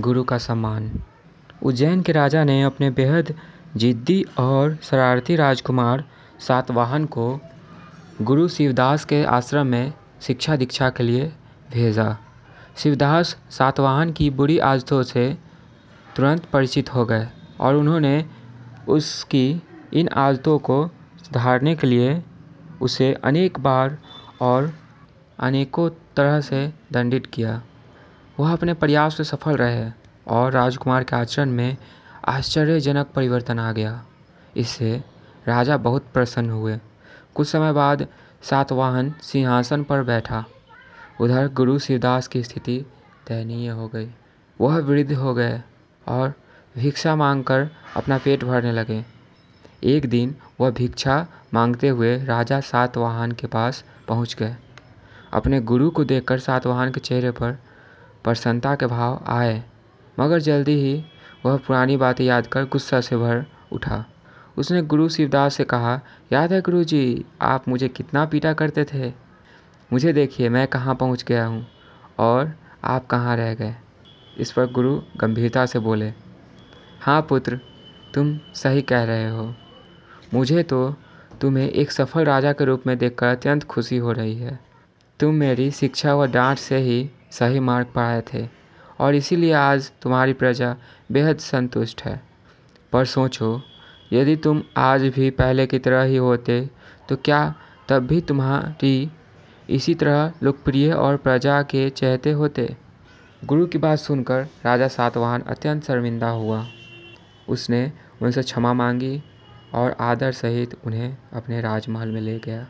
गुरु का सम्मान। उज्जैन के राजा ने अपने बेहद जिद्दी और शरारती राजकुमार सातवाहन को गुरु शिवदास के आश्रम में शिक्षा दीक्षा के लिए भेजा। शिवदास सातवाहन की बुरी आदतों से तुरंत परिचित हो गए और उन्होंने उसकी इन आदतों को सुधारने के लिए उसे अनेक बार और अनेकों तरह से दंडित किया। वह अपने प्रयास से सफल रहे और राजकुमार के आचरण में आश्चर्यजनक परिवर्तन आ गया। इससे राजा बहुत प्रसन्न हुए। कुछ समय बाद सातवाहन सिंहासन पर बैठा। उधर गुरु शिवदास की स्थिति दयनीय हो गई। वह वृद्ध हो गए और भिक्षा मांगकर अपना पेट भरने लगे। एक दिन वह भिक्षा मांगते हुए राजा सातवाहन के पास पहुँच गए। अपने गुरु को देखकर सातवाहन के चेहरे पर प्रसन्नता के भाव आए। मगर जल्दी ही वह पुरानी बातें याद कर गुस्सा से भर उठा। उसने गुरु शिवदास से कहा, याद है गुरु जी आप मुझे कितना पीटा करते थे? मुझे देखिए, मैं कहाँ पहुँच गया हूँ और आप कहाँ रह गए? इस पर गुरु गंभीरता से बोले हाँ पुत्र, तुम सही कह रहे हो। मुझे तो तुम्हें एक सफल राजा के रूप में देखकर अत्यंत खुशी हो रही है। तुम मेरी शिक्षा व डांट से ही सही मार्ग पर आए थे और इसीलिए आज तुम्हारी प्रजा बेहद संतुष्ट है। पर सोचो, यदि तुम आज भी पहले की तरह ही होते तो क्या तब भी तुम्हारी इसी तरह लोकप्रिय और प्रजा के चहते होते? गुरु की बात सुनकर राजा सातवाहन अत्यंत शर्मिंदा हुआ। उसने उनसे क्षमा मांगी और आदर सहित उन्हें अपने राजमहल में ले गया।